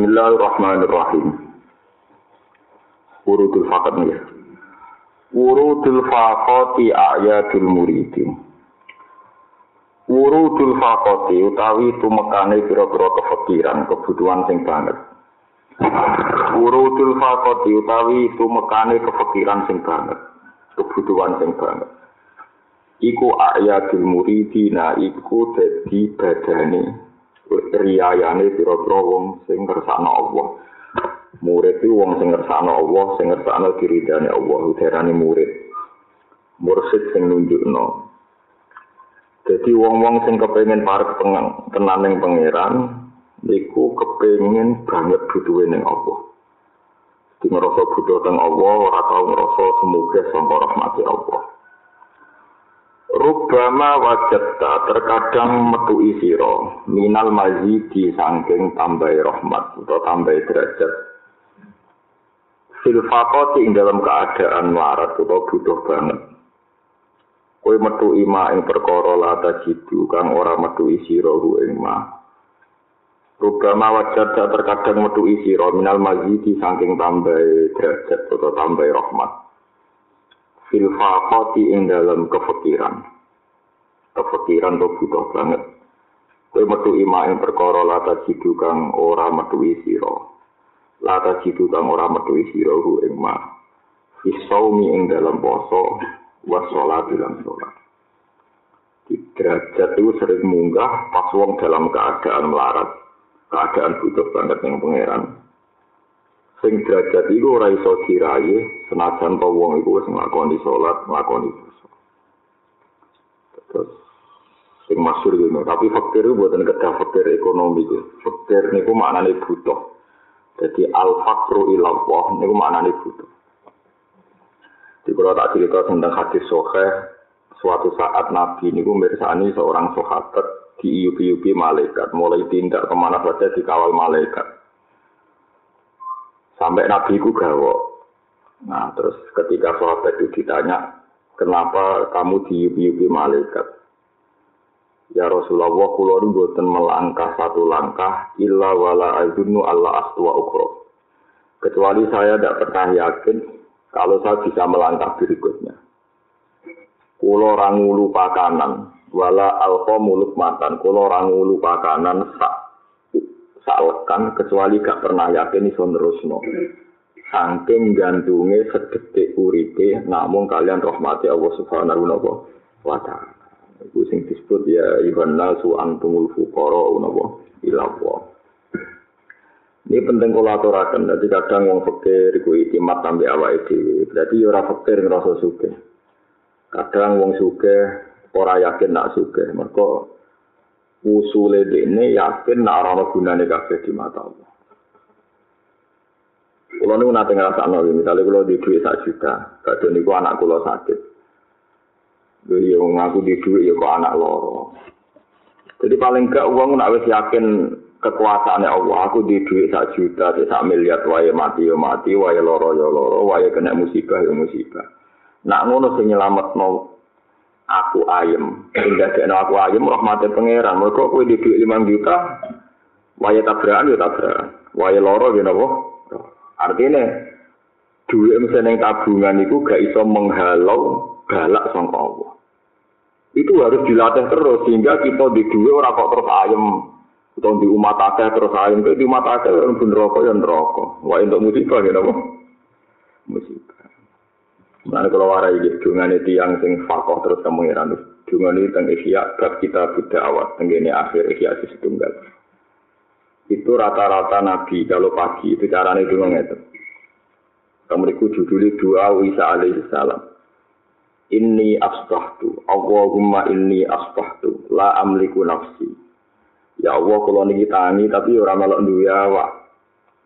Bismillahirrahmanirrahim. Urudul fakat nih. Urudul fakoti ayatul muridin. Urudul fakoti utawi tumekane pira-pira kefikiran, kebutuhan sing banget. Urudul fakoti utawi tumekane kefikiran sing banget, kebutuhan sing banget. Iku ayatul muridina iku dadi badane riyayane pira-pira wong sing ngersakno Allah. Murid itu wong sing ngersakno Allah, sing ngersakno diridane Allah, udarane murid. Mursid sing nunjukno. Jadi wong-wong sing kepengin parek tenan ning pangeran niku kepengin banget butuhe ning Allah. Di ngerasa butuh teng Allah, ora tau ngerasa semoga sampai rahmati Allah. Rubama wajata terkadang metu isiro minal mazidi sangking tambahi rahmat atau tambahi derajat Filfakoti ing dalam keadaan larat atau butuh banget. Kue metu ima ing perkara lata jidu kang ora metu isiro hu ing ma. Rubama wajata terkadang metu isiro minal mazidi sangking tambahi derajat atau tambahi rahmat. Filfakoti ing dalam kefikiran. Kefikiran tuh butuh banget. Kue metu ima ing perkara lata jidu kang ora metu isiro. lata jitu kang ora metu sira hu ing ma fisaumi ing dalam poso wa salat lan salat di derajat itu sering munggah pas wong dalam keadaan melarat keadaan butuh banget yang pangeran sing derajat itu ora iso diraye senajan to wong iku wis nglakoni salat nglakoni poso terus sing masyhur gitu. Tapi fakir itu buatan kedah fakir ekonomi itu fakir niku maknane butuh. Jadi al-fakru ilallah, ini maknanya butuh. Di kalau tak cerita tentang hadis sohe, suatu saat Nabi ini mirsani seorang sahabat di iupi-iupi malaikat, mulai tindak ke mana saja dikawal malaikat. Sampai Nabi itu gawok. Nah, terus ketika sahabat itu ditanya, kenapa kamu di iupi-iupi malaikat? Ya Rasulullah, kula boten melangkah satu langkah illa wala azunnu Allah astua ukro. Kecuali saya tidak pernah yakin kalau saya bisa melangkah berikutnya. Kulo rangulu pakanan, wala alfa muluk matan. Kulo rangulu pakanan sak lekan kecuali gak pernah yakin iso nerusno. Saking gantungnya sedetik uripe, namun kalian rahmati Allah Subhanahu wa taala. Iku sing disebut ya Iwan nasu antumul fuqara napa ilawa. Ini penting kalau aturakan, jadi kadang wong fakir iku itimat tambah awake dhewe. Berarti ya ora fakir ngrasa sugih. Kadang wong sugih ora yakin nak sugih. Mergo usule dene yakin nak ora ana gunane kabeh di mata Allah. Kulo niku nate ngrasakno, misalnya kulo di duit sak juta, kadang niku anak kulo sakit. Jadi yang ngaku di duit ya kok anak loro. Jadi paling gak uang nak wis yakin kekuasaannya Allah. Aku di duit sak juta, sak miliar, wae mati ya mati, wae loro ya loro, wae kena musibah ya musibah. Nak ngono sing nyelamet no aku ayem. Hingga dene aku ayem rahmate pangeran. Mergo kowe di duit 5 juta, wae tabrakan ya tabrakan. Wae loro ya napa? Artinya duit mesin tabungan itu gak iso menghalau balak sangka Allah. Itu harus dilatih terus sehingga kita di dua orang kok terus ayam atau di umat akeh terus ayam di umat akeh orang pun rokok yang rokok. Wah untuk musibah ya apa? Musibah. Mana kalau warai gitu dengan itu yang sing fakoh terus dengan itu tentang ikhya bab kita buddha awat tenggine akhir ikhya si tunggal. Itu rata-rata nabi kalau pagi itu caranya itu itu. Kamu judulnya doa Isa alaihi salam inni asbahtu Allahumma inni asbahtu la amliku nafsi ya Allah kula niki tangi tapi ora melok duwe awak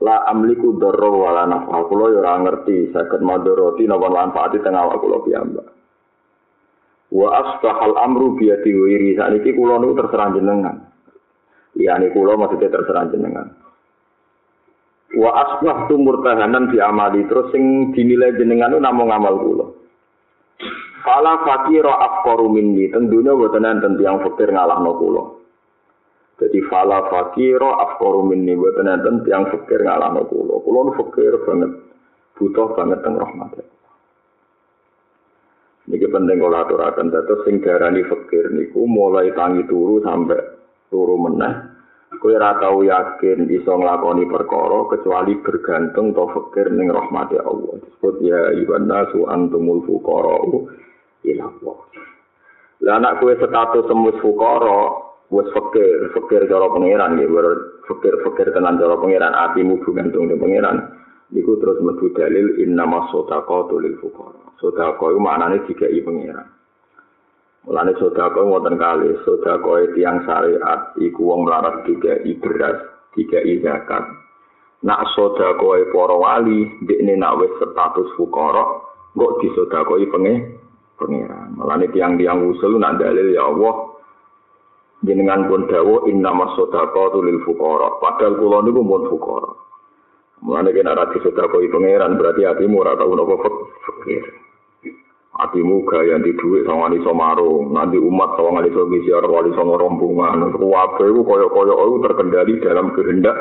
la amliku darra wala nafa kula ora ngerti saged madharati napa manfaati teng awak kula piyambak. Wa asbahal amru bi wiri saniki kula niku terserah jenengan. Liyane kula maksudnya terserah jenengan. Wa asbahtu murtahanan bi amali. Terus sing dinilai jenengan itu namung amal kula Fala fakira afqaru minni, tentunya boten enten tiyang fakir ngalahno kula. Jadi fala fakiro afkoru minni buatan enten tiang fakir ngalahno kulo. Kulo nu fakir banget, butuh banget teng rahmat. Niki penting kalau aturakan dados sing darani fakir niku mulai tangi turu sampai turu meneh. Ora tau yakin bisa nglakoni perkara kecuali bergantung to fakir ning rahmati Allah. Disebut ya ibn nasu antumul fuqara ila Allah. Lah anak kowe status semus fuqara wes fakir fakir cara pangeran gitu fakir fakir tenan cara pangeran api mubu gantung di pangeran itu terus metu dalil in nama sodako tulil fukara. Sodako itu mana nih tiga i pengiran. Mulane sodako wonten kali, sodako e tiang syariat, iku wong melarat tiga i beras, tiga i zakat. Nak sodako e para wali, di ini nak wes status fukara, kok kau i pengiran. Mulane tiang-tiang usul nak dalil ya Allah, jenengan pun dawo inna masodako lil fukara padahal kula niku pun fukara mulane kena ra disodakoi pangeran berarti hatimu ora tau napa fakir hatimu gaya di dhuwit sama iso marung nanti umat sama iso ngisiar wali sama rombongan kuwabe iku kaya-kaya iku terkendali dalam kehendak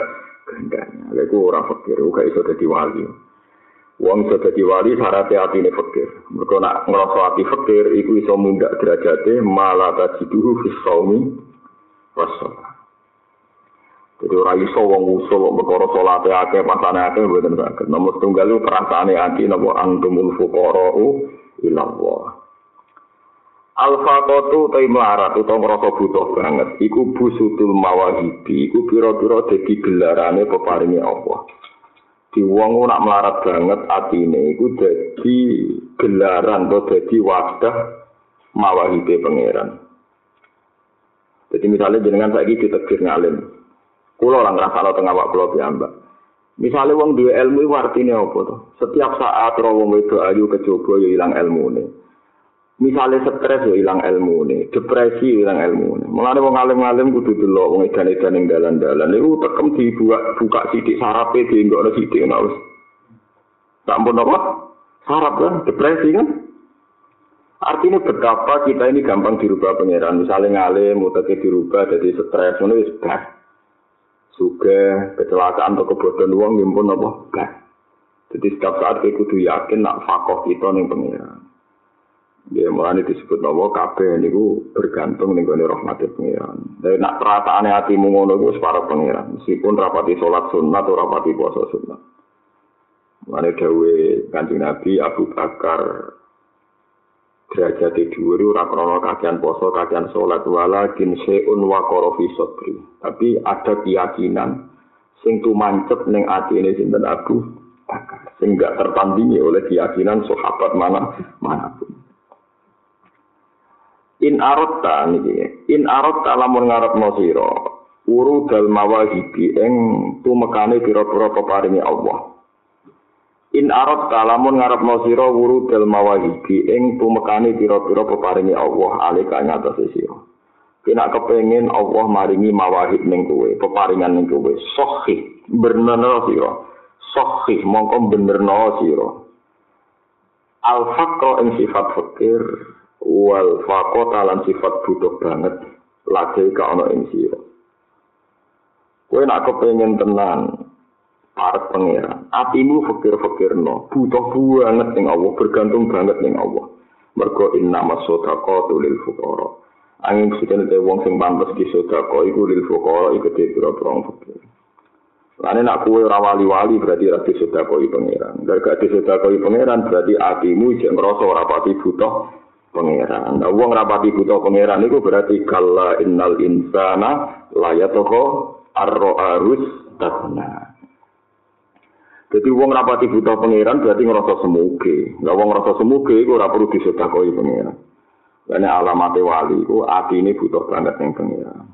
kehendaknya. Lha iku ora fakir gak iso dadi wali. Wong iso dadi wali syaratnya atine fakir. Mergo nak ngrasa fakir iku iso mundak derajate malah tajiduhu fis saumi wassalam. Jadi ora iso wong usul perkara salate akeh pasane akeh mboten saged. Nomor tunggal itu perasaane ati napa antumul fuqara'u ila Allah. Al-faqatu ta melarat utawa ngrasa butuh banget iku busutul mawahibi iku pira-pira dadi gelarane peparinge Allah. Di wong nak melarat banget atine iku dadi gelaran atau dadi wadah mawahibe pangeran. Jadi misalnya jenengan saya gitu tegir ngalim, kulo orang rasa lo tengah waktu kulo piambak. Misalnya wong dua ilmu itu artinya apa tuh? Setiap saat roh wong itu ayu kecoba ya hilang ilmu. Misalnya stres ya hilang ilmu nih, depresi hilang ilmu nih. Mulane wong alim-alim kudu dulu wong edan-edan ning dalan-dalan niku tekem dibuka buka sidik sarape di enggak ada sidik. Tak apa? Sarap kan, depresi kan? Artinya betapa kita ini gampang dirubah pangeran. Misalnya ngalim, mutaknya dirubah jadi stres, itu wis gas. Suga, kecelakaan atau kebodohan uang ngimpun apa? Gas. Jadi setiap saat kita kudu yakin nak fakoh kita nih pangeran. Ya mulai disebut nama kabeh niku bergantung ning gone rahmate pangeran. Dan nak perasaane atimu ngono iku para pangeran. Meskipun rapati sunat atau rapati puasa sunat. Mulane dawuh Kanjeng Nabi Abu Bakar derajat dhuwur ora krana kakean poso kakean salat walakin seun wa fi sadri. Tapi ada keyakinan sing tumancep ning atine sinten? Bakar. Sing gak tertandingi oleh keyakinan sahabat mana manapun. In arotta niki in arotta lamun ngarepno sira uru dal mawahibi ing tumekane pira-pira peparinge Allah In arab kalamun ngarep no siro wuru del mawahibi ing tumekani piro-piro peparingi Allah alika ngatasi siro. Kena kepengen Allah maringi mawahib ning kowe, peparingan ning kowe. Sohih, benerno siro. Sohih, mongko benerno siro. Al-faqra ing sifat fakir, wal faqota lan sifat butuh banget, lagi ka ono ing siro. Kowe nak kepengen tenang, para pangeran. Atimu fakir-fakir no, butuh banget ning Allah, bergantung banget ning Allah. Mergo inna masodaqatu lil fuqara. Angin sikene te wong sing pantes di sedekah iku lil fuqara iku te pira-pira fakir. Lane nak kuwe ora wali-wali berarti ora disedekah pangeran. Gara gak disedekah pangeran berarti atimu jek ngrasa ora butuh pangeran. Nah, wong rapati butuh pangeran iku berarti kalla innal insana layatuhu arro arus tatna. Jadi wong rapati buta pangeran berarti ngerasa semuge. Lah wong ngerasa semuge iku ora perlu disedekoi pangeran. Karena alamat wali iku ati ini butuh banget yang pangeran.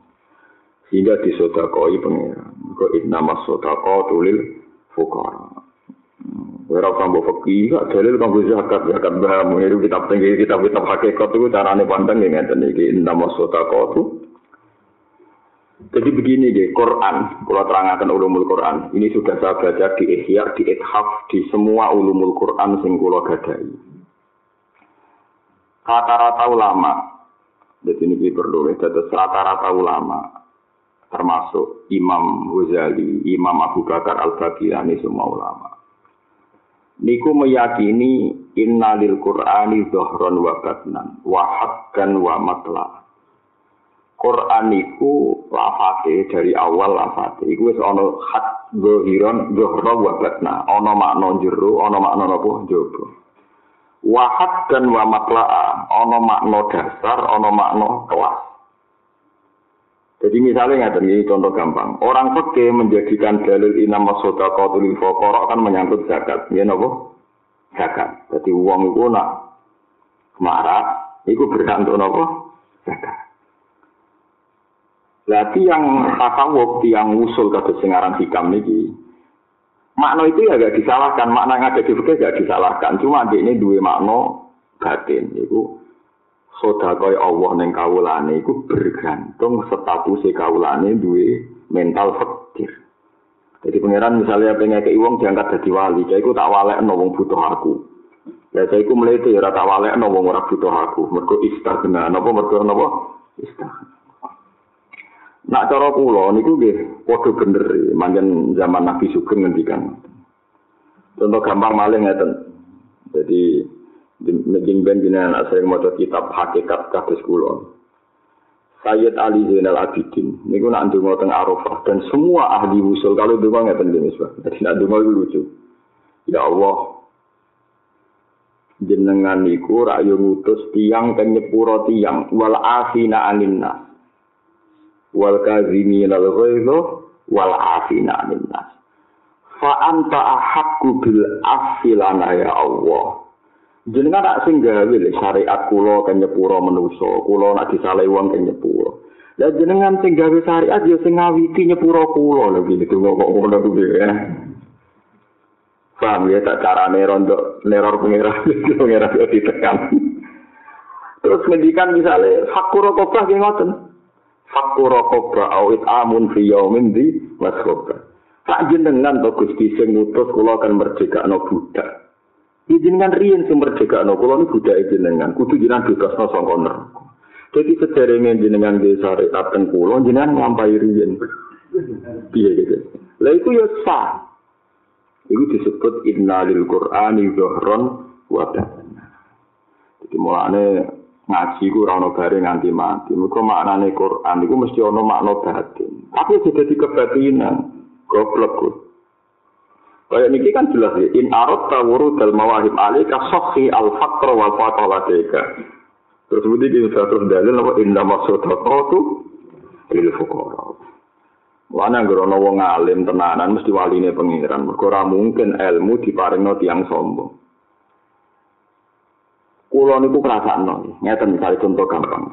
Sehingga disedekoi pangeran. Kok inna masodako tulil fukara. Ora kambo fakih, gak dalil kambo zakat, zakat baham. Ini kitab tinggi, kitab-kitab hakikat itu carane pandang ya ngeten iki. Inna masodako tulil Jadi begini deh, Quran, kalau terangkan ulumul Quran, ini sudah saya baca di Ihya, di Ithaf, di semua ulumul Quran sing kula gadai. Rata-rata ulama, jadi ini perlu ya, rata-rata ulama, termasuk Imam Ghazali, Imam Abu Bakar Al-Baghdadi semua ulama. Niku meyakini innalil Qur'ani dhahran wa batnan wa wa matla. Quran niku lafate dari awal lafate iku wis ana hak zahiran dhahra wa batna, ana makna jero, ana makna apa jaba. Wa haqqan wa matla, ana makna dasar, ana makna kelas. Jadi misalnya nggak ini contoh gampang. Orang peke menjadikan dalil inam masoda qatul faqara kan menyangkut zakat. Ya nopo? Zakat. Jadi uang itu nak marah, itu berhak untuk nopo? Zakat. Berarti yang tasawuf, yang usul kata singaran hikam ini, makna itu ya gak disalahkan. Makna yang ada di fikih gak disalahkan. Cuma ini dua makna batin. Itu sedekah Allah ning kawulane iku bergantung status kawulane duwe mental fakir. Jadi pangeran misalnya pengen ke wong diangkat jadi wali, saya iku tak walek wong butuh aku. Ya saya iku melete ora tak walek wong ora butuh aku. Mergo istighna, napa mergo napa? Istighna. Nak cara kula niku nggih padha bener, manjen zaman Nabi Sugeng ngendikan. Contoh gampang maling ngeten. Jadi Mungkin ben jenengan sering maca kitab hakikat kados kula. Sayyid Ali Zainal Abidin niku nak ndonga teng Arafah dan semua ahli usul kalau ndonga ngeten iki Mas. Dadi nak ndonga iku lucu. Ya Allah, jenengan niku rak yo ngutus tiyang kang nyepuro tiyang wal afina aninnas. Wal kazimina al ghaidha wal afina aninnas. Fa anta ahaqqu bil afilana ya Allah. jenengan tak sing gawe syariat kula kan nyepuro menusa kula nak disale wong kan nyepuro lah jenengan sing gawe syariat ya sing ngawiti nyepuro kula lho iki kok ngono kuwi ya paham ya tak carane rondo neror pengira pengira ditekan terus ngendikan misalnya fakuro kobra ki ngoten fakuro kobra awit amun fi yaumin di masroba tak jenengan to Gusti sing ngutus kula kan merdekakno budak. Jenengan riyen sing merdekakno kula niku budake jenengan. Kudu jenengan bebasno saka neraka. Jadi sederenge jenengan di syariat teng kula jenengan nglampahi riyen. Piye gitu? Lha iku ya sah. Iku disebut innalil qur'ani dhahron wa jadi mulane ngaji ku ora ono bare nganti mati muga maknane Quran iku mesti ono makna batin tapi jadi kebatinan goblok kuwi Kayak ini kan jelas ya. In arot tawuru dal mawahib alika sokhi al fakr wal fatalateka. Terus begini kita terus dalil apa indah maksud tu lil fukara. Wana grono wong alim tenanan mesti waline pengiran. Mergo mungkin ilmu diparingno tiang sombong. Kulo niku krasakno, ngeten misalnya contoh gampang.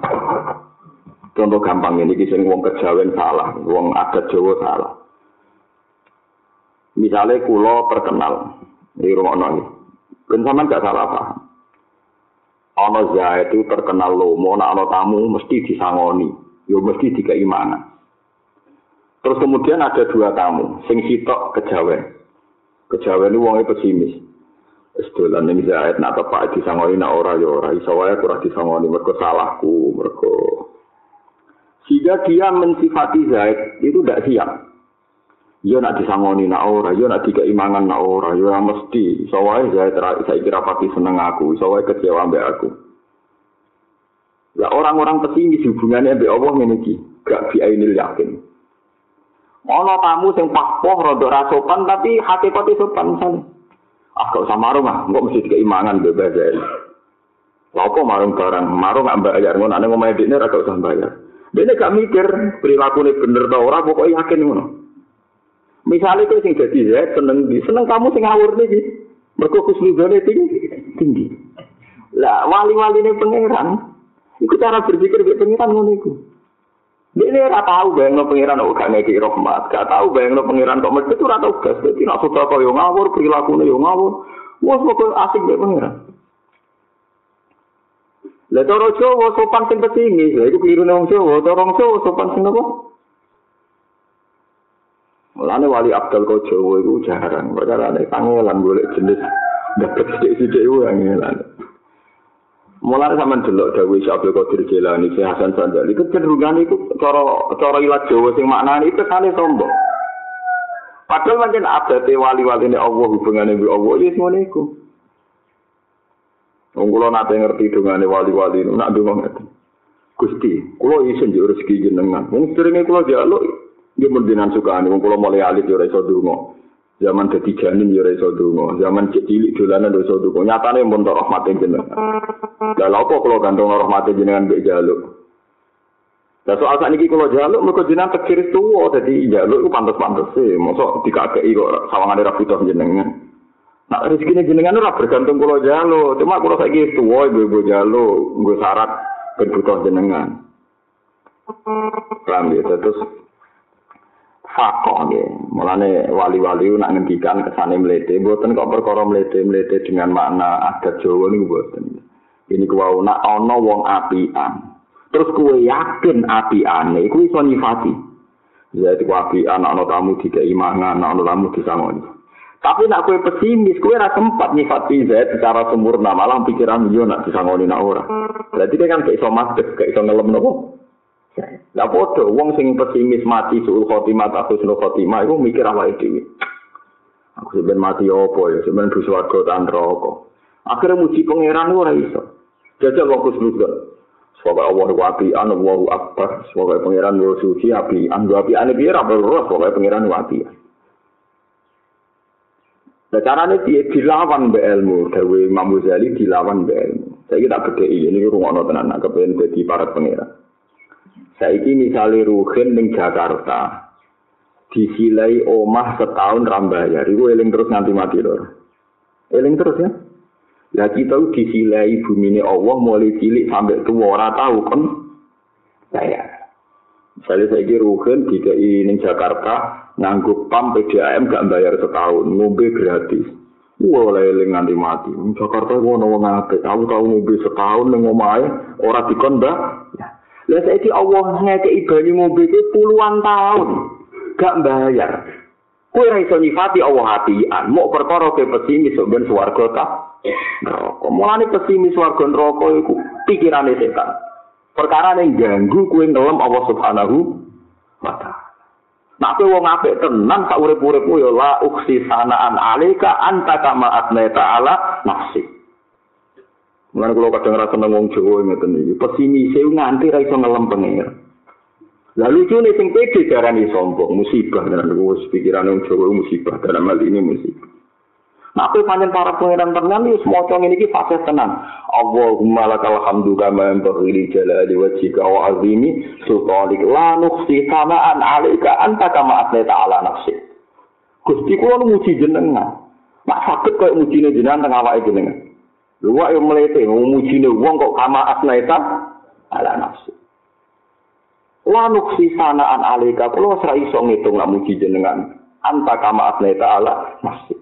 Contoh gampang ini kisah wong kejawen salah, wong adat Jawa salah. Misalnya kulo terkenal di rumah noni, ben gak salah paham. Ono itu terkenal lomo, nak ono tamu mesti disangoni, yo mesti dikeimanan. Terus kemudian ada dua tamu, sing sitok kejawen. Kejawen itu wongnya pesimis. Sedolan ini Zaid, nak tepak disangoni, nak ora yo ora. Iso wae kurang disangoni, mereka salahku, mereka. Sehingga dia mensifati Zaid itu tidak siap. Yo nak disangoni nak ora, yo nak tiga imangan nak ora, yo mesti. Soalnya saya ter saya kira pasti seneng aku, soalnya kecewa ambek aku. Lah orang-orang pesimis hubungannya ambek Allah ini gak biainil yakin. Ono tamu sing pakpoh rodok rasopan tapi hakikate sopan misalnya. Ah gak usah marung ah, kok mesti tiga imangan bebas ya. Lapo marung barang, marung gak bayar, ngono ane ngomong ediknya gak usah bayar. Dia gak mikir perilaku ini bener tau ora, pokoknya yakin ngono. Misalnya itu sing jadi ya, seneng di, seneng kamu sing ngawur nih, mereka khusnudone tinggi, tinggi. Lah wali-wali ini pangeran, itu cara berpikir be pangeran ngono iku. Ini ora tahu bayang no pangeran kok gak ngeki rahmat, gak tahu bayang no pangeran kok mesti ora tahu gas, jadi nak sudah kau yang ngawur, perilaku yang ngawur, wah pokoknya asik be pangeran. Lah cara Jawa sopan sing pesimis, lha iku keliru nang Jawa, cara Jawa sopan sing apa? Mulane wali Abdul Kojowo itu jarang. Perkara ini kangelan boleh jenis dapat sedikit-sedikit itu kangelan. Mulai sama delok Dawi Syabdul Qadir Jilani, Si Hasan Sandali, itu cenderungan itu cara cara ilat Jawa sing maknanya itu kan sombong. Padahal macam ada wali-wali ini Allah hubungannya dengan Allah, ya semua itu. Wong kula nate ngerti dongane wali-wali nak donga ngeten. Gusti, kula isin yo rezeki jenengan. Wong seringe kula jaluk yo mendinan sukane wong kula mulai alit ora iso donga. Zaman dadi janin ora iso donga. Zaman cilik dolanan ora iso donga. Nyatane mun tok rahmate jenengan. Lah lha apa kula gantung rahmate jenengan mbek jaluk? Lah soal sak niki kula jaluk mergo jenengan tekir tuwa dadi jaluk ku pantes-pantes e. Mosok dikakeki kok sawangane ra butuh jenengan. Nah rezeki jenengan ora bergantung kula jaluk. Cuma kula saiki tuwa ibu-ibu jaluk nggo syarat ben butuh jenengan. Paham ya, terus fakon ya. Mulane wali-wali nak ngendikan kesane mlete, mboten kok perkara mlete-mlete dengan makna adat Jawa niku mboten. Ini kuwi nak ana wong apian. Terus kuwe yakin apiane iku iso nyifati. Jadi kuwi apian ana tamu dikai mangan, ana tamu disangoni. Tapi nak kue pesimis, kue rasa sempat nyifati Z secara sempurna, malah pikiran yo nak disangoni nak ora. Berarti kan kayak iso masuk, kayak iso ngelem nopo. Lah padha wong sing pesimis mati suul khotimah ta husnul khotimah iku mikir awake dhewe. Aku sebenarnya mati apa ya, sebenarnya di suarga dan rokok. Akhirnya muji pangeran ora iso. Jajal wong kusnudon. Sebab Allah wabi an Allah akbar. Sebab pangeran wo suci api an api ane biar apa roh sebab pangeran wabi. Nah, caranya dia dilawan be ilmu, Dewi Imam Ghazali dilawan be ilmu. Saya kita beda ini rumah tenan, kepengen jadi para pangeran. Saiki misalnya Ruhin ning Jakarta, disilai omah setahun rambayar, itu eling terus nanti mati lor. Eling terus ya. Lah kita disilai bumi ini Allah mulai cilik sampai tua orang tahu kan saya. Misalnya saya kira Ruhin di ning Jakarta nganggup pam PDAM gak bayar setahun, ngombe gratis. Wah, eling nganti mati. Jakarta gua nawa ngake, aku tahu ngombe setahun ning omahe ora dikon mbak. Lah saiki Allah ngekeki banyu mobil itu puluhan tahun gak bayar. Kowe ora iso nyifati Allah hatian, mau perkara ke pesimis sok ben swarga ta. Neraka. Mulane pesimis swarga neraka iku pikirane setan. Perkara ning ganggu kowe ngelem Allah Subhanahu wa taala. Nah, wong apik tenan sak urip-uripmu ya la uksi sanaan alika anta kama atneta ala nafsi. Mulane kula kadang rasa seneng Jawa ngeten iki. Pesimis e nganti ra iso ngelem pengen. Lalu lucu nih sing pede darani sombong, musibah dan wis pikiran wong Jawa musibah dalam hal ini musibah. Nah, aku panjang para pangeran tenan iki semoco ngene iki fase tenan. Allahumma lakal hamdu kama yanbaghi li jalali wajhika wa azimi sultanik la nukhsi samaan alaika anta kama asnaita ala nafsi. Gusti kula muji jenengan. Mak sakit koyo mujine jenengan teng awake jenengan. Luwak yang melete, memujine wong kok kama asnaita ala nafsu. La nuksi sanaan alika, kalau serai iso ngitung nak muji jenengan. Anta kama asnaita ala nafsu.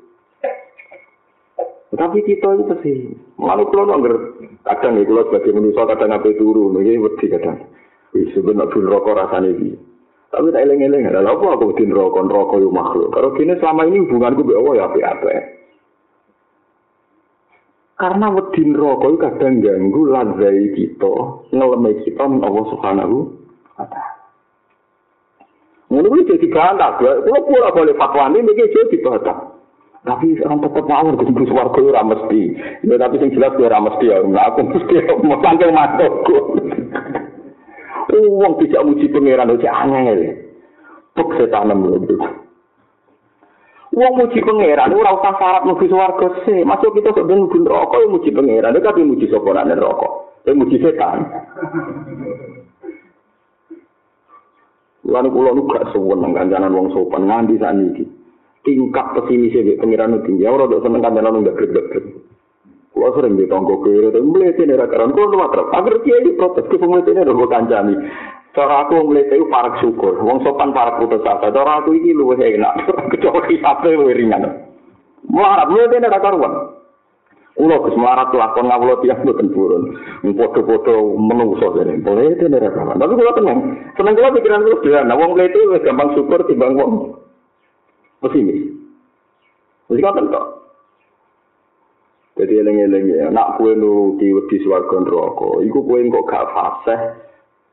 Tapi kita itu sih, malu kalau nongger kadang itu sebagai manusia kadang apa turun, ini wedi kadang. Wih, sebenarnya pun rokok rasanya ini. Tapi tak eleng-eleng, ada apa aku bikin rokok, rokok yang makhluk. Kalau gini selama ini hubunganku Allah ya apa-apa. Karena wedin rokok kadang ganggu lazai kita, ngelemai kita Allah Subhanahu wa taala. Ngono jadi bantah, kalau pula boleh fatwa ini, mungkin jadi bantah. Tapi orang tetap mau ketemu suarga ora mesti. Ya tapi sing jelas ora mesti ya. Aku mesti mau tangkel matokku. Uang tidak muji pangeran itu angel. Pek setan lho. Wong muji pangeran ora usah syarat mlebu swarga sih. Masuk kita sok ben mlebu neraka yo muji pangeran. Nek tapi muji sapa nang neraka. Eh muji setan. Lan kula nu gak seneng kancanan wong sopan nganti saniki. Tingkat pesimis e pangeran tinggi. Ora dok seneng kancanan wong gak Kulo sering ditonggo melihat ini rakaran. Kulo lu matrap. Agar kiai protes ke ini rokok kancani. Cara aku melihat itu parak syukur. Wong sopan parak putus asa. Cara aku ini luwih enak. Kecuali kisahnya luwih ringan. Melarat, melihat ini rakaran. Kulo kes melarat lakon ngawulo tiang buatan turun. Podo-podo menungso ini. Boleh itu ini rakaran. Tapi kulo tenang. Senang kulo pikiran kulo sederhana. Wong melihat itu gampang syukur timbang wong. Pesimis. Mesti kau tentu. Jadi eling-eling ya, nak kue nuruti wedi swarga neraka, iku kue kok gak fasih,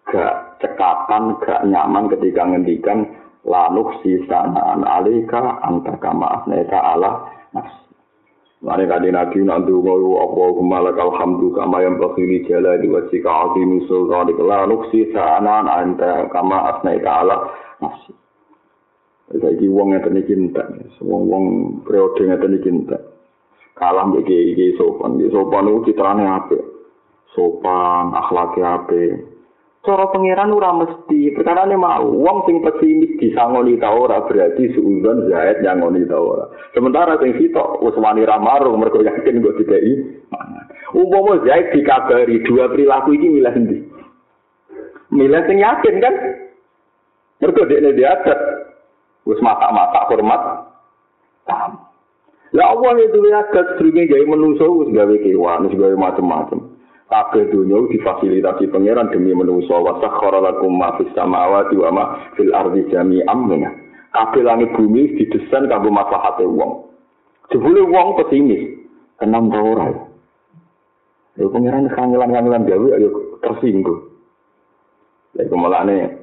gak cekatan, gak nyaman ketika ngendikan lanuk sisanaan alika antaka ma'asneka ala nafsi. Mane kadi nabi nak ndonga apa kumalak alhamdu kama yang bakhili jala di wajika azimu sultani lanuk sisanaan anta kama asneka ala nafsi. Jadi wong yang tadi cinta, wong wong periode yang tadi cinta. kalah iki sopan. Iki sopan itu citrane apik. Sopan, akhlaknya apik. Cara pangeran ora mesti, perkara ini mau. Wong sing pesimis disangoni ta ora berarti suudon zaid nyangoni ta ora. Sementara sing sitok wis wani ra marung mergo yakin dikei mangan. Umpama zaid dikabari dua perilaku iki milih endi? Milih sing yakin kan? Mergo dekne diadat. Wis masak-masak hormat. Tamu. Lah Allah itu adat sedurunge gawe menungso wis gawe kewan, wis gawe macam-macam. Kabeh dunya difasilitasi pangeran demi menungso wa sakhara lakum ma fis samawati wa ma fil ardi jami'an minna. Kabeh langit bumi didesain kanggo maslahate wong. Jebule wong pesimis, kenam ta ora ya? Pangeran kangelan-kangelan gawe ayo tersinggung. Lha kemalane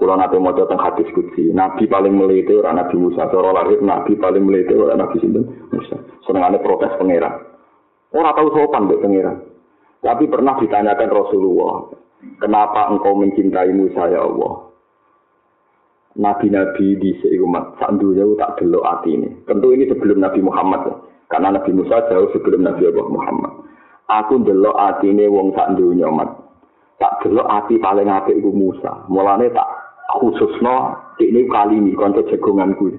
Kulo nate maca teng hadis kutsi, nabi paling melete ora nabi Musa, cara lahir nabi paling melete ora nabi sinten Musa. Senengane protes pangeran. Ora tahu sopan mbek pangeran. Tapi pernah ditanyakan Rasulullah, kenapa engkau mencintai Musa ya Allah? Nabi-nabi di seumat sak dunya tak delok ati ini. Tentu ini sebelum Nabi Muhammad ya. Karena Nabi Musa jauh sebelum Nabi Allah Muhammad. Aku delok ati ini wong sak dunya mat. Tak delok ati paling apik iku Musa. Mulane tak khususno ini kali ini konco jagongan gue.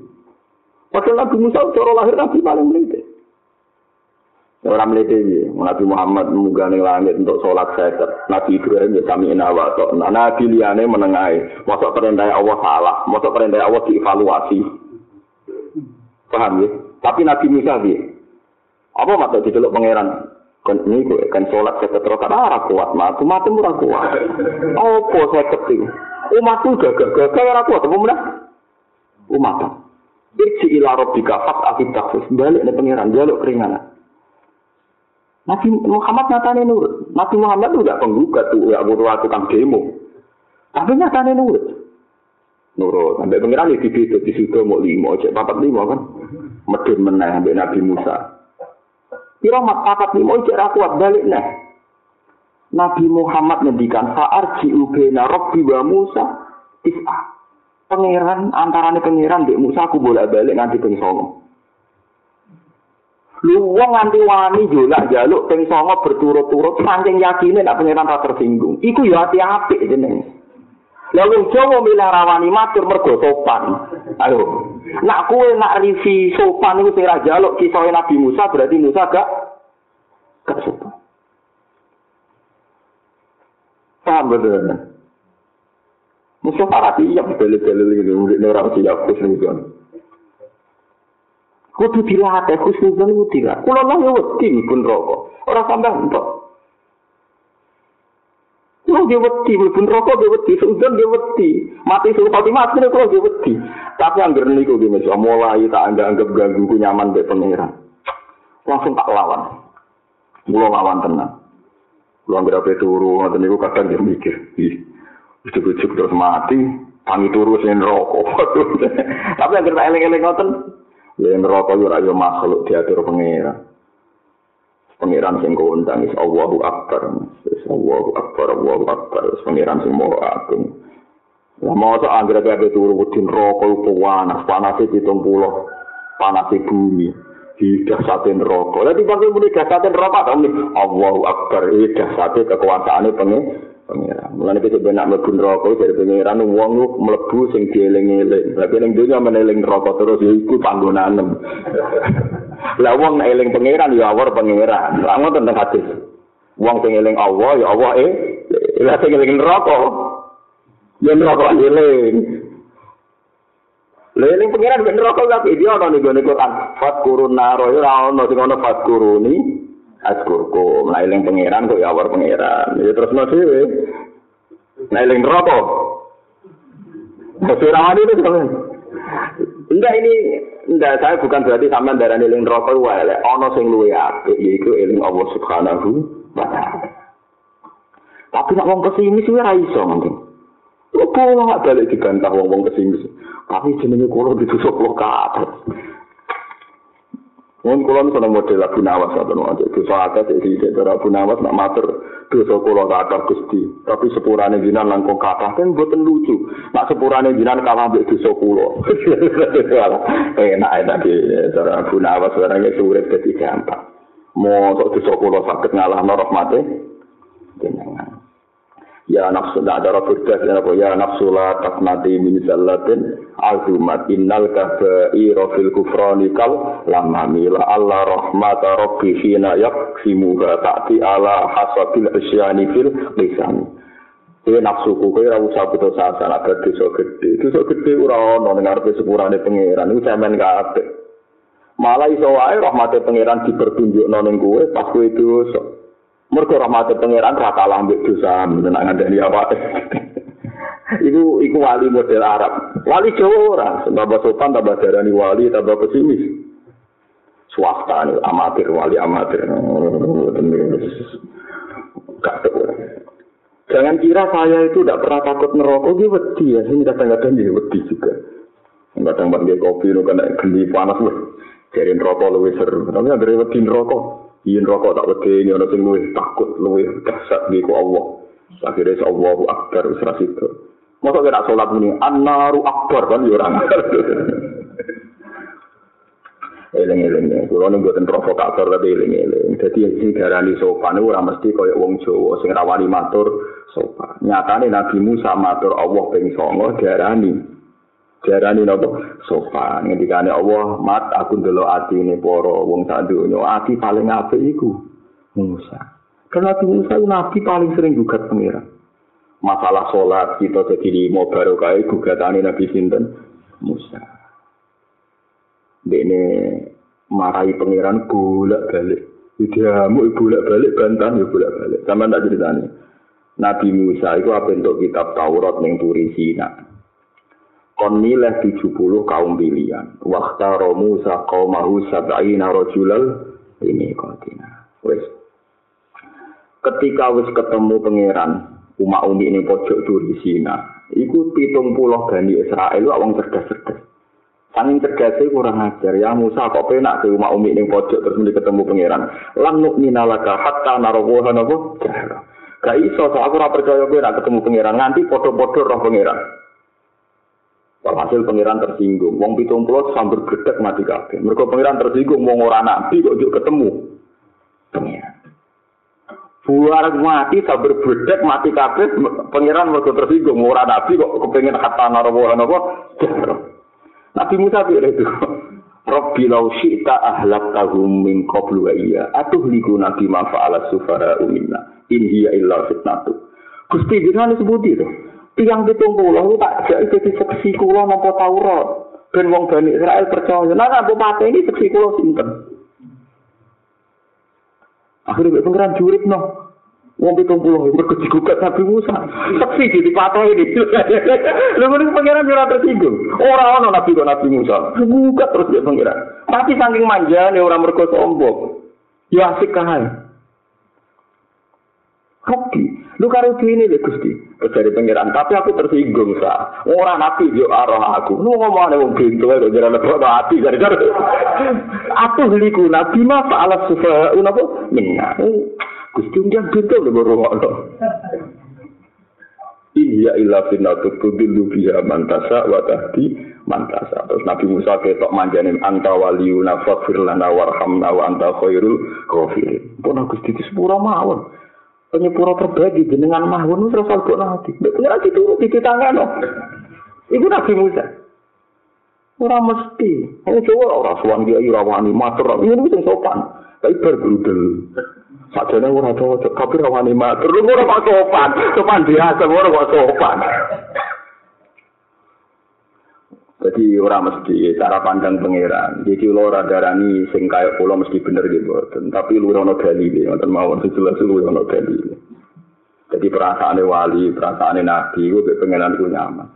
Padahal Nabi Musa cara lahir Nabi paling melete. Orang melete ya, Nabi Muhammad menggane langit untuk sholat seter. Nabi Ibrahim ya kami inawa. Nah, Nabi liane menengai. Masuk perintah Allah salah. Masuk perintah Allah dievaluasi. Paham ya? Tapi Nabi Musa ya. Apa mata didelok pangeran? Kan ini gue kan sholat seter terus kan arah kuat matu mati murah kuat. Apa saya keting? umat itu gagal-gagal ora kuat apa meneh umat Irji ila rabbika fat afid takfus balik nih pangeran jaluk keringanan Nabi Muhammad nyatane nurut. Nabi Muhammad itu gak penggugat tuh ya butuh aku kang demo. Tapi nyatane nurut. Nurut. Sampai pangeran itu di di situ mau lima cek papat lima kan. Medun meneh sampai Nabi Musa. Kira mat papat lima cek rakuat balik nih Nabi Muhammad ngendikan fa'arji ubena rabbi wa Musa tis'a. Pangeran antarane pangeran Mbak Musa aku bolak-balik nganti ping 9. Lu wong nganti wani jolak jaluk ping 9 berturut-turut saking yakine nek pangeran ra tersinggung. Iku ya ati apik jenenge. Lah wong Jawa milih rawani matur mergo sopan. Ayo. Nak kowe nak rivi sopan iku sing ra jaluk kisah Nabi Musa berarti Musa gak gak sopan. Paham betul. Musuh para tiap beli-beli ini, murid orang siap khusnudon. Kudu dilatih khusnudon itu tidak. Kulo lah ya wedi pun rokok. Orang sampai untuk. Kulo dia wedi, pun rokok dia wedi, seudon dia wedi. Mati suruh pati mati, kulo dia wedi. Tapi anggar niku dia masih mulai tak anggap ganggu nyaman be pangeran. Langsung tak lawan. Kulo lawan tenang. Luang berapa turu, ngoten niku kadang dia mikir, ih, ujuk-ujuk terus mati, tangi turu sing rokok. Tapi agar tak eling-eling ngoten, ya rokok yo ayo makhluk diatur pangeran. Pangeran sing kondang is Allahu Akbar. Is Allahu Akbar, Allahu Akbar. Pangeran sing mau agung. Lah mau tak kabeh turu wedin rokok panas, panas itu pulau, panas bumi. Di dasatin rokok. Jadi bagi muni dasatin rokok, tapi Allahu Akbar, ini dasatin kekuasaan pengen. Pengiran. Mulane kita benak mlebu neraka dari pengiran wong lu mlebu sing dieling-eling. Tapi ning dunya meneling neraka terus ya iku panggonanem. Lah wong nek eling pengiran ya awor pengiran. Lah ngoten teng hadis. Wong sing eling Allah ya Allah eh. Lah sing eling neraka ya neraka eling. Lha ning pengiran ben neraka gak dia ana ning gone Quran. Fat kurun naro ya ana sing ana fat kuruni askurku. Lah ning pengiran kok ya war pengiran. Ya terus no dhewe. Nah ning neraka. Masih ramai itu kan. Enggak ini Enggak, saya bukan berarti sampean darah eling rokok wae lek ana sing luwe apik yaiku eling Allah Subhanahu wa taala. Tapi nek wong pesimis kuwi ora iso mungkin. Kok pola balik dibantah wong-wong pesimis. Tapi jenenge kula ditusuk kula kabeh. Wong kula nek model Abu Nawas atau ngono, dosa akeh iki iki cara Abu Nawas nak matur dosa kula kathah Gusti. Tapi sepurane jinan langkung kathah kan mboten lucu. Nak sepurane jinan kalah mbek dosa kula. Enak enak iki cara Abu Nawas ora nge urip dadi gampang. Mosok dosa kula saged ngalahno rahmate jenengan. Ya nafsu la ada rabbika ya ya nafsu la taqnati min zallatin azumat innal kabaira fil kufrani kal lamma mila alla rahmata rabbi fina yaksimu ta'ti ala hasabil asyani fil lisan Kowe nafsu ku kowe ora usah putus asa nek dosa gedhe. Dosa gedhe ora ana ning ngarepe sepurane pangeran cemen kabeh. Malah iso wae rahmate pangeran dipertunjukno ning kowe pas kowe dosa. Mergo rahmate pangeran ra kalah mbek dosa menak ngandani apa. iku iku wali model Arab. Wali Jawa ora, tambah sopan tambah darani wali tambah pesimis. Swasta nih, amatir wali amatir. Jangan kira saya itu tidak pernah takut merokok, dia wedi ya. Ini kadang-kadang dia wedi juga. Kadang-kadang dia kopi, kena geli panas. Jadi rokok lebih seru. Tapi ada wedi rokok. Yen rokok tak wedi ini ana sing luwih takut luwih dahsyat iki ku Allah. Akhirnya Allahu akbar wis ra situ mosok nek salat muni annaru akbar kan yo ora. Eleng-eleng, kulo nih buatin provokator tapi eleng-eleng. Jadi sing darani sopan itu mesti kaya wong Jawa sing rawani matur sopan. Nyatane Nabi Musa matur Allah ping songo darani Jarani nopo sopan ngendikane Allah mat aku ndelok atine para wong sak donya ati paling apik iku Musa. Karena Nabi Musa nabi paling sering gugat pengiran. Masalah sholat kita jadi limo barokah gugatane Nabi Sinten Musa. Dene marahi pengiran bolak balik. Dia mau bolak balik bantan ya bolak balik. Sama tak ceritanya. Nabi Musa itu apa untuk kitab Taurat yang turi Sina. Kon milih 70 kaum pilihan. Waktu Musa qaumahu sab'ina rajulal ini kontina. Wes. Ketika wis ketemu pangeran umat umi ini pojok turi Sina, iku pitung puluh Bani Israel wong cerdas-cerdas. Sangin cerdas kurang ajar ya Musa kok penak ke umat umi ini pojok terus mulai ketemu pangeran. Lan nukmina laka hatta narawuhan apa? Gak iso, so aku ora percaya gue nak ketemu pangeran nganti podo-podo roh pangeran. Walhasil pangeran tersinggung. Wong pitung puluh sambil gedek mati kabeh. Mereka pangeran tersinggung. Wong orang nabi kok juga ketemu. Buar mati sambil gedek mati kabeh. Pangeran mereka tersinggung. Orang nabi kok kepengen kata narawuhan apa? Nabi Musa bilang itu. Rabbi lau syi'ta ahlak tahum min qablu wa iya. Atuh liku nabi mafa'ala sufara umina. In hiya illa fitnatu. Gusti jangan disebut itu. Tiang pitung puluh tak jadi jadi seksi kulo nopo taurat dan wong bani Israel percaya. Nah aku mati ini seksi kulo simpen akhirnya pengiran jurit no wong pitung puluh berkeci gugat Nabi Musa. Seksi jadi patah ini. Lalu ini pengiran jurah tersinggung? Orang orang Nabi kok Nabi Musa. Gugat terus dia pengiran. Tapi saking manja nih orang mereka sombong. Ya asik kahai Kopi, lu karo ini deh gusti, dari pengiran. Tapi aku tersinggung sa, orang nabi yo arah aku. Lu ngomong ada wong pintu, kok jalan lebih hati dari dari. Aku beliku nabi mah alat sufa, unapo minna. Gusti unjang lu baru ngono. Iya ilah finatu tudilu biha mantasa wa tahdi mantasa. Terus Nabi Musa ketok manjanin anta waliyuna faghfir lana warhamna wa anta khairul ghafirin. Pun Gusti disepura mawon. Penyepuro terbagi dengan mahun terus salbuk nanti. Betul lagi turut di tangan no. Ibu Nabi Musa. Orang mesti. Ini coba orang suan dia irawani matur. Ini itu sopan. Tapi bergerudel. Sajane ora cocok, tapi rawani matur. Lu ora kok sopan. Sopan biasa ora kok sopan. Jadi orang mesti cara pandang pangeran. Jadi lo radarani sing kaya pulau mesti bener gitu. Tapi lu ono dalil, ngoten mawon sejelas lu ono dalil. Jadi perasaan wali, perasaan nabi, gue pangeran gue nyaman.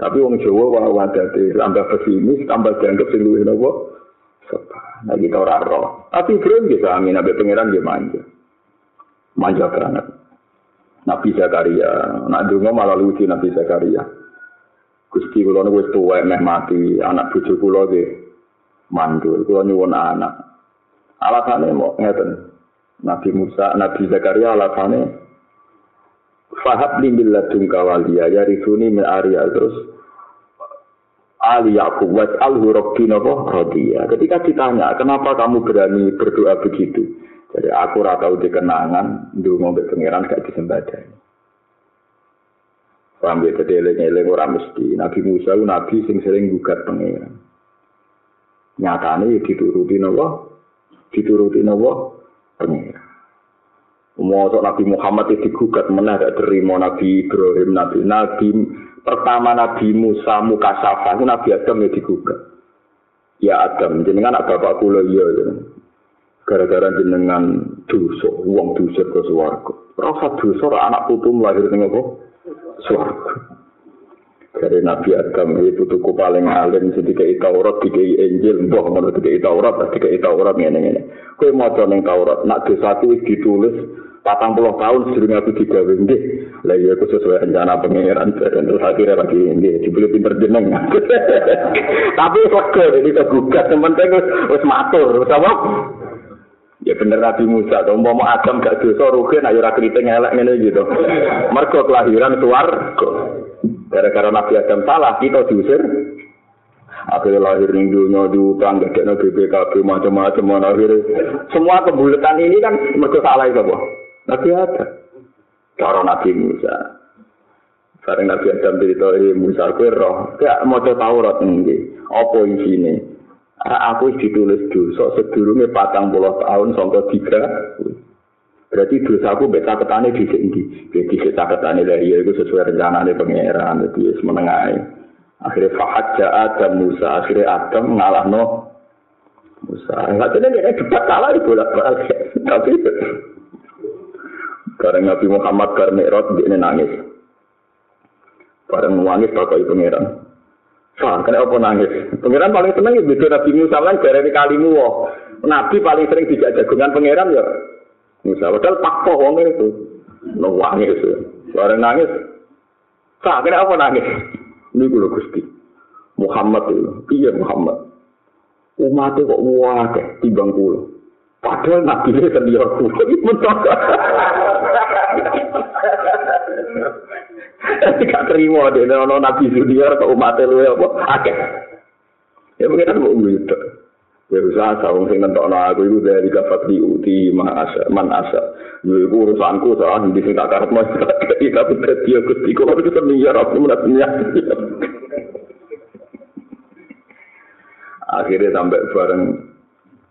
Tapi wong Jawa wah wadate tambah pesimis, tambah dianggap sing luwih? Sopan. Nah kita ora roh. Tapi Ibrahim bisa amin abe pangeran dia manja. Manja banget. Nabi Zakaria, nak dungo malah lucu Nabi Zakaria. Gusti kula niku wis tuwek meh mati, anak bojo kula nggih mandul, kula nyuwun anak. Alasane mau ngeten. Nabi Musa, Nabi Zakaria alasane Fahab li min ladunka waliya ya risuni min Arya terus Ali Yakub was al rabbi napa. Ketika ditanya, kenapa kamu berani berdoa begitu? Jadi aku ora tau dikenangan ndonga mbek pangeran gak disembadani. Paham ya, jadi eling-eling ora mesti. Nabi Musa itu nabi sing sering gugat pangeran. Nyatane dituruti napa? Dituruti napa? Pangeran. Mosok Nabi Muhammad itu digugat mana gak terima Nabi Ibrahim, Nabi Nabi pertama Nabi Musa Mukasafa itu Nabi Adam ya digugat. Ya Adam, jenengan apa bapak kula iya Gara-gara jenengan dosa, uang dosa ke swarga. Rasa dosa anak putu lahir ning apa? Swarga. Dari Nabi Adam itu putuku paling alim ketika Taurat dikai Injil, mbah menurut dikai Taurat, dikai Taurat ngene-ngene. Kowe maca ning Taurat, nak dosaku ditulis patang puluh tahun sebelum aku nggih lah iya aku sesuai rencana pangeran dan terus akhirnya lagi nggih dibeli pinter jeneng tapi kok jadi tergugat yang penting wis matur wis apa Ya bener Nabi Musa, to mau Adam gak dosa rugi nek ora kriting elek ngene gitu. Mergo kelahiran swarga. Gara-gara Nabi Adam salah, kita diusir. Akhirnya lahir ning dunia diutang, gak ada BPKB macam-macam. Akhirnya semua kebulatan ini kan mergo salah itu, apa? Nabi ada. Cara Nabi Musa. Bareng Nabi Adam cerita Musa kue roh. Ya mau Taurat ini. Apa isine? Aku ditulis dosa sedurunge patang puluh tahun sampai tiga. Berarti dosa aku beta ketane di sini. Jadi kita ketane dari itu sesuai rencana dari pangeran. Jadi menengahi. Akhirnya Fahad Adam Musa. Akhirnya Adam ngalah no Musa. Tahu dia debat kalah di bolak balik. Tapi Bareng Nabi Muhammad bar Mi'raj dia nangis. Bareng nangis pakai pangeran. Sah, kena apa nangis? Pangeran paling seneng ya beda Nabi Musa kan dari kalimu wah. Nabi paling sering dijak jagungan pangeran ya. Musa padahal pakpo wong itu. Nangis. Bareng nangis. Sah, kena apa nangis? Ini gue Gusti. Muhammad itu. Iya Muhammad. Umatnya kok wah timbang kulo. Padahal nabi ini sendiri aku. Gak terima deh, nono nabi junior ke umat lu ya apa? Akeh. Ya mungkin kan mau gitu. Ya usah sawung sing nentokno aku iku dari kafat di uti asa man asa. Yo iku urusanku soal di sing tak karep mas tapi tapi dia Gusti kok itu sendiri ya aku menatnya. Akhirnya sampai bareng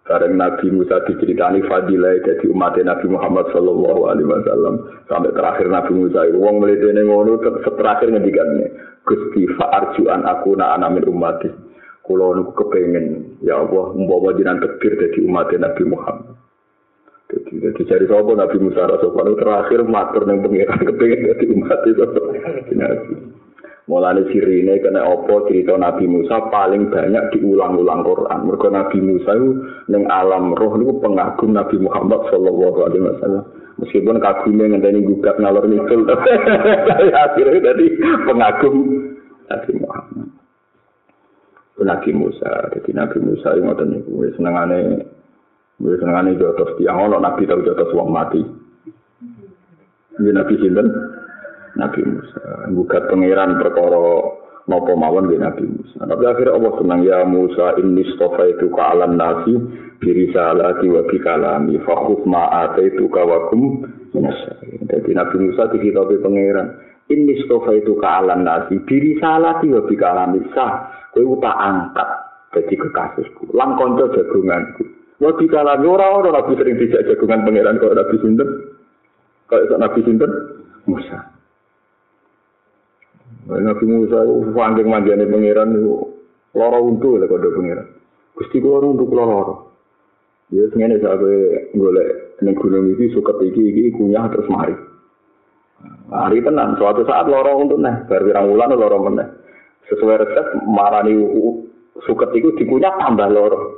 Bareng Nabi Musa diceritani fadilah jadi umat Nabi Muhammad Sallallahu Alaihi Wasallam sampai terakhir Nabi Musa itu wong melidene ngono terakhir ngendikannya Gusti fa'arjuan aku na anamin umat Kulo niku kepengen ya Allah membawa jinan tekbir jadi umat Nabi Muhammad. Jadi, jadi cari sapa Nabi Musa Rasulullah terakhir matur ning pengiran kepengen jadi umat itu. Mulane sirine kena opo cerita Nabi Musa paling banyak diulang-ulang Quran. Mergo Nabi Musa itu ning alam roh niku pengagum Nabi Muhammad sallallahu alaihi wasallam. Meskipun kagumnya ngenteni gugat ngalor ngidul. Akhirnya tadi pengagum Nabi Muhammad. Nabi Musa, jadi Nabi Musa yang ngoten niku senengane wis senengane jotos tiang ono Nabi tau jotos wong mati. Ini Nabi sinten? Nabi Musa. Bukat pangeran perkara nopo mawon di Nabi Musa. Tapi akhirnya Allah senang ya Musa ini stofa itu ke alam nasi diri salati wa bi kalami fakhuf ma itu kawakum Jadi Nabi Musa dikitabi pangeran ini stofa itu ke alam nasi diri salati wa bi kalami sah kowe tak angkat jadi kekasihku lan kanca jagunganku. Wa bi kalami ora ora Nabi sering dijak jagungan pangeran kok Nabi sinten? Kok Nabi sinten? Musa Nabi Musa itu fanding manjane pangeran itu loro untu lek kode pangeran. Gusti kula untuk kula loro. Ya sengene sampe golek ning gunung iki suket iki iki kunyah terus mari. Mari tenan, suatu saat loro untuk neh, bar pirang wulan loro meneh. Sesuai resep marani suket itu dikunyah tambah loro.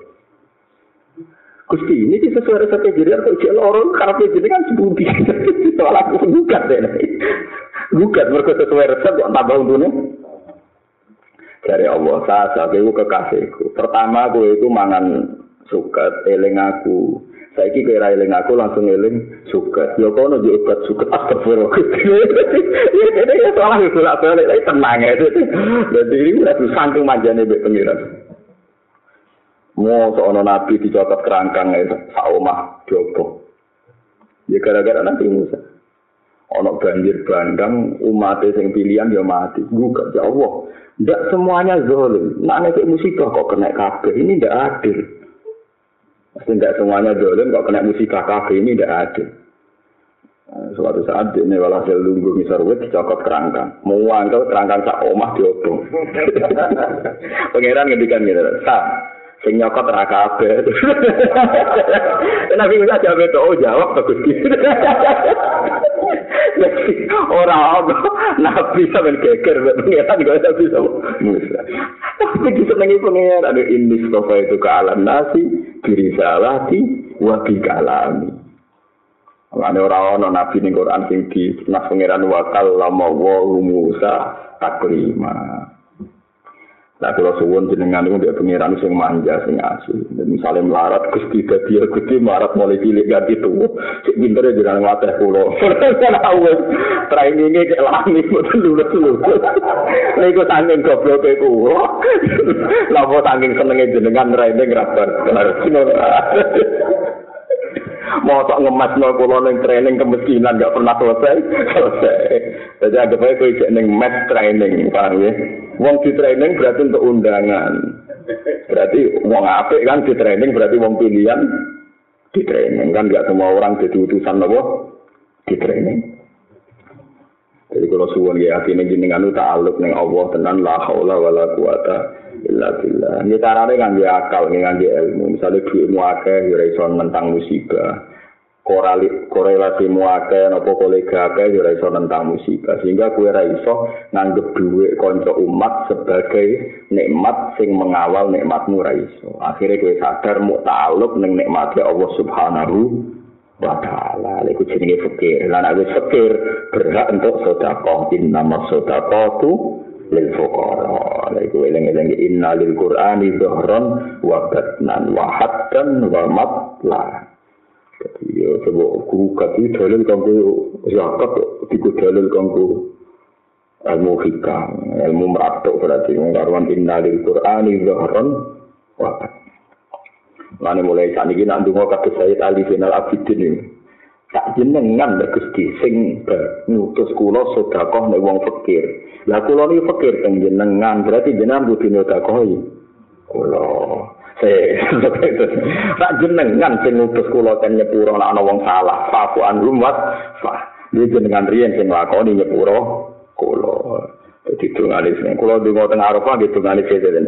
Gusti ini sih sesuai resep jadi kok jadi loro karena jadi kan sebudi. Soal aku gugat deh. Gugat mereka sesuai resep kok tambah untungnya. Dari Allah, saya saya kekasihku. Pertama, gue itu mangan suket, eling aku. Saiki kira eling aku langsung eling suket. Ya kono yo obat suket astagfirullah. Ya dene ya salah yo ora balik lagi tenang ya. Jadi ini udah saking manjane mbek pengiran. Mau seorang nabi dicopot kerangkang itu, saomah diopo. Ya gara-gara nanti Musa. Ono banjir bandang, umat yang pilihan dia mati. Gugat ya Allah. Tidak semuanya zolim. Nah, nek musibah kok kena kabeh ini tidak adil. Tidak semuanya dolim, kok kena musibah kafe ini tidak ada. Nah, suatu saat ini walhasil lunggu misarwit dicokot kerangkang. Mau angkel kerangkang sak omah diobong. Pangeran ngendikan gitu. Sa, sing nyokot ra kabeh. Nabi Musa jawab itu, oh jawab bagus gitu. Ora ono nabi sampean geger pengiran juga bisa Musa. Tapi disenengi pengiran ada ini sofa itu ke alam nasi diri salati wa bi kalami. Ane ora ono nabi ning Quran sing di nas pangeran wa kallama wa Musa taklima. Nah, kalau suwun jenengan itu dia pengiran sing manja, sing asu. Dan misalnya melarat, gusti dadi gusti melarat mulai cilik ganti tuh. Cik pinter ya jangan ngelatih pulau. Awes, trainingnya kayak langit, betul dulu dulu. Nah, itu tanggung goblok kayak kulo. Lama tanggung senengnya jenengan training rapat. Kenapa mau tak ngemas nol pulau neng training kemiskinan gak pernah selesai. Selesai. Jadi agak baik kau neng match training paham ya? Wong di training berarti untuk undangan. Berarti wong apik kan di training berarti wong pilihan di training kan gak semua orang jadi utusan nopo di training. Jadi kalau suwon ya yakin jenengan tak aluk neng Allah tenan la haula wala illa billah. Ini carane ngangge akal, ngangge ilmu. Misalnya duitmu akeh ya iso nentang musibah. Korali, korelasi muake nopo kolega akeh ya iso nentang musibah. Sehingga kue ra iso nganggep duit konco umat sebagai nikmat sing mengawal nikmatmu ra iso. Akhirnya kue sadar mu ta'aluk neng nikmatnya Allah Subhanahu wa ta'ala iku jenenge fakir lan aku fakir berhak untuk sedekah innama sedekatu lil fuqara. Iku eling-eling inna lil qur'ani dhahran wa batnan wa haddan wa matla. Jadi yo coba guru kaki dalil kanggo zakat iku dalil kanggo ilmu hikam ilmu meratuk berarti. Ngaruan inna lil qur'ani dhahran wa batnan. Lalu mulai saat ini nanti mau kata saya Ali Final Abidin ini. Tak jenengan nek Gusti sing ngutus kula sedekah nek wong fakir. Lah kula niki fakir teng jenengan berarti jenengan kudu nyodakohi. Kula Tak jenengan sing ngutus kula ten nyepuro nek ana wong salah, fakuan rumat. Fa, jenengan riyen sing lakoni nyepuro kula. Jadi tunggali sini. Kalau dungo tengah Arafah gitu tunggali sini.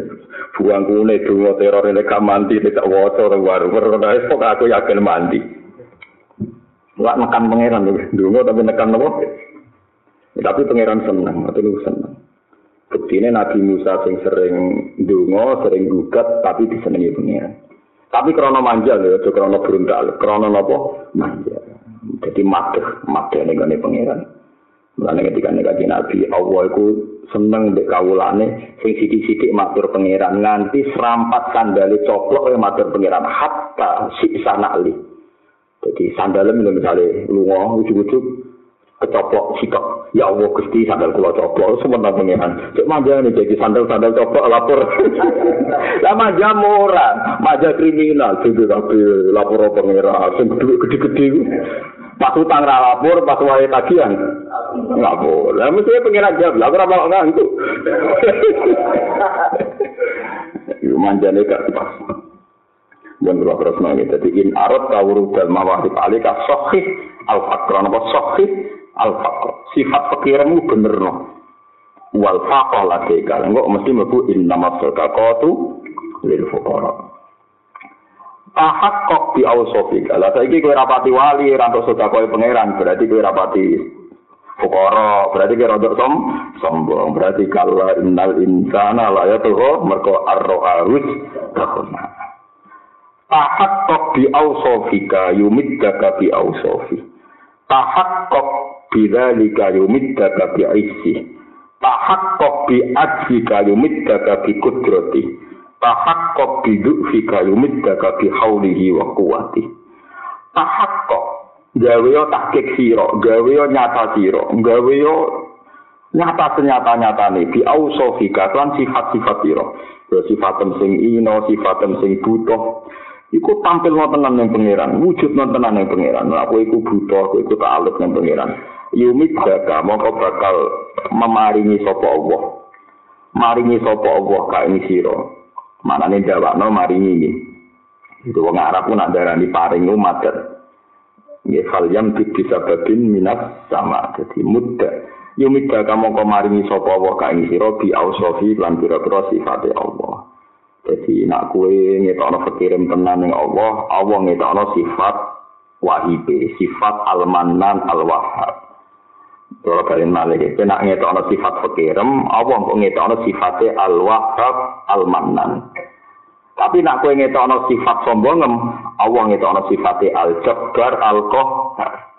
Buang kune dungo teror ini gak mandi tidak wocor berada. Pok aku yakin mandi. Gak nekan pangeran dungo tapi nekan nopo. Tapi pangeran senang, atau lu senang. Bukti ini Nabi Musa sing sering dungo, sering gugat, tapi disenangi pangeran. Tapi krono manja lho, itu krono beruntal, krono nopo manja. Jadi mateh, mateh ini gane pangeran. Mulane ketika negaji Nabi, Allah itu seneng mbek kawulane sing sithik-sithik matur pangeran nganti serampat sandale coplok ya matur pangeran hatta si sanali. Jadi sandalem misalnya lunga ujug-ujug kecoplok sikap. Ya Allah Gusti sandal kula coplok. Semua pangeran cek manja nih jadi sandal sandal coplok lapor. Lah manja murah manja kriminal. Jadi tapi lapor pangeran sing gede-gede pas utang ra lapor pas wae tagihan. Nggak boleh. Mesti pengiran jawab. Lah ora mau ngantuk. Yo manjane gak pas yang luar terus nangis. Jadi in arad tawrud dan mawarif alika sohih al fakron apa sahih al fakro. Sifat pikiranmu bener no. Wal faqal ladaika. enggak mesti mlebu innamas tu lil fuqara. Tahak kok di awsofik. Lah saiki kowe rapati wali, rantau entuk koi pangeran, berarti kowe rapati Fukoro, berarti kira rodok som, sombong. Berarti kalau innal insana layak tuh, merko arroharus, takut Tahat kok bi ausofika yumit daka bi ausofi. Tahat kok bilalika yumit daka bi aisi. Tahat kok bi adzika yumid daka bi kudrati. Tahat kok bi du'fika yumid daka bi haulihi wa kuwati. Tahat kok gaweyo takik siro, gaweyo nyata siro, gaweyo nyata senyata nyata nih bi ausofika kan sifat sifat siro. Sifatem sing ino, sifatem sing butuh, iku tampil tenan ning pangeran wujud tenan ning pangeran. Aku iku butuh aku iku tak alut ning pangeran. Yumit jaga mongko bakal memaringi sapa Allah. Maringi sapa Allah ka ing sira. Manane jawabno maringi iki. Itu wong Arab pun ada di paring umat Ya fal yam bisa babin minat sama. Jadi muda. Yumida kamu kemarini sopo Allah kain siro bi ausofi lan pira-pira sifate Allah. Jadi nak kue ngetokno fikirin tenan ning Allah, Allah ngetokno sifat wahibe, sifat al-mannan al-wahhab. Kalau kalian malah gitu, nak ngetokno sifat fikirem, Allah kok ngetokno sifate al-wahhab al-mannan. Tapi nak kowe ngetokno sifat sombongem, Allah ngetokno sifate al-jabbar al-qahhar.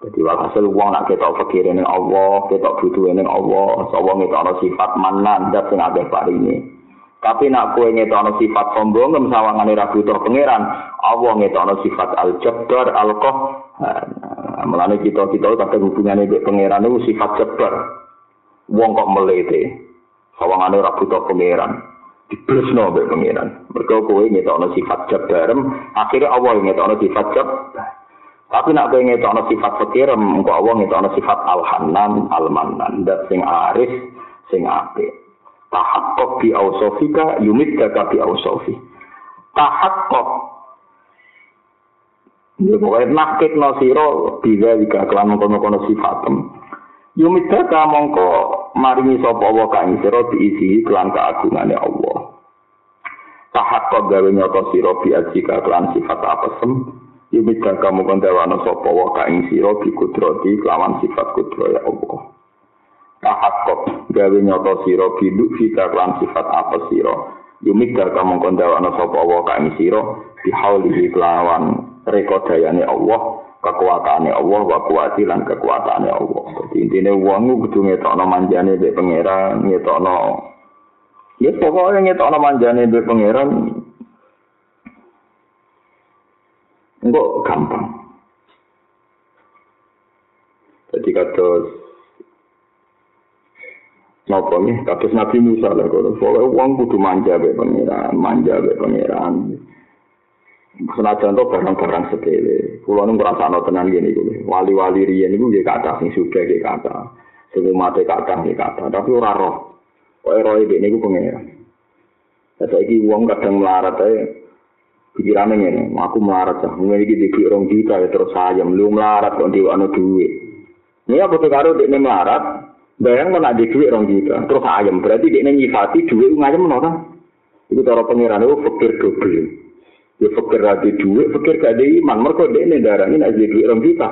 Jadi walhasil wong nak ketok fakire ning Allah, ketok butuhe ning Allah, Allah ngetokno sifat manan dat sing akeh paringe. Tapi nak kowe ngetokno sifat sombongem sawangane ra butuh pangeran, Allah ngetokno sifat al-jabbar al-qahhar. Mulane kita kita tapi hubungannya dengan pangeran itu sifat jabbar. Wong kok melete, sawangane ra butuh pangeran. diblesno mbek pangeran. Mergo kowe ngetokno sifat jabarem, akhirnya Allah ngetokno sifat jab. Tapi nak kowe ngetokno sifat fakirem, engko Allah ngetokno sifat al-hanan, al-mannan, dat sing aris, sing apik. Tahakkuk bi ausofika yumiddaka bi ausofi. Tahakkuk Ya pokoknya nakit no siro bila jika kelan kono-kono sifatem. Yumidaka mongko maringi sapa Allah kang sira diisi kelan keagungane Allah. Tahak kok gawe nyoto sira bi ajika kelan sifat apesem. Yumidaka mongko dewana sapa Allah kang sira bi kudrati kelawan sifat kudro ya Allah. Tahak kok gawe nyoto sira bi fita kelan sifat apa sira. Yumidaka mongko dewana sapa Allah kang sira bi haulihi kelawan rekodayane Allah. kekuatannya Allah wa kuwati lan kekuatannya Allah. Jadi intinya uang kudu ngetokno manjane mbek pangeran, ngetokno Ya pokoknya ngetokno manjane mbek pangeran Enggak gampang. Jadi kata Napa nih, kados Nabi Musa lah, kalau uang kudu manja be pangeran, manja be pangeran. senajan to barang-barang sepele. Kulo nu ngrasakno tenan ngene iku. Wali-wali riyen iku nggih kathah sing sudah nggih kathah. Sing mate kathah nggih kathah, tapi ora roh. Kok roh iki niku pengen. Saiki wong kadang melarat ae pikirane ngene, aku melarat cah, ngene iki dikik rong juta ya terus ayam, lu melarat kok diwano duit. Ini apa tuh karo dekne melarat, bayang mana di duit rong juta, terus ayam, berarti dekne nyifati duit ngayem menora. Itu cara pengiran itu fakir double. Ya fakir lagi duit, fakir gak ada iman. Mereka dia ini darah ini aja duit orang kita.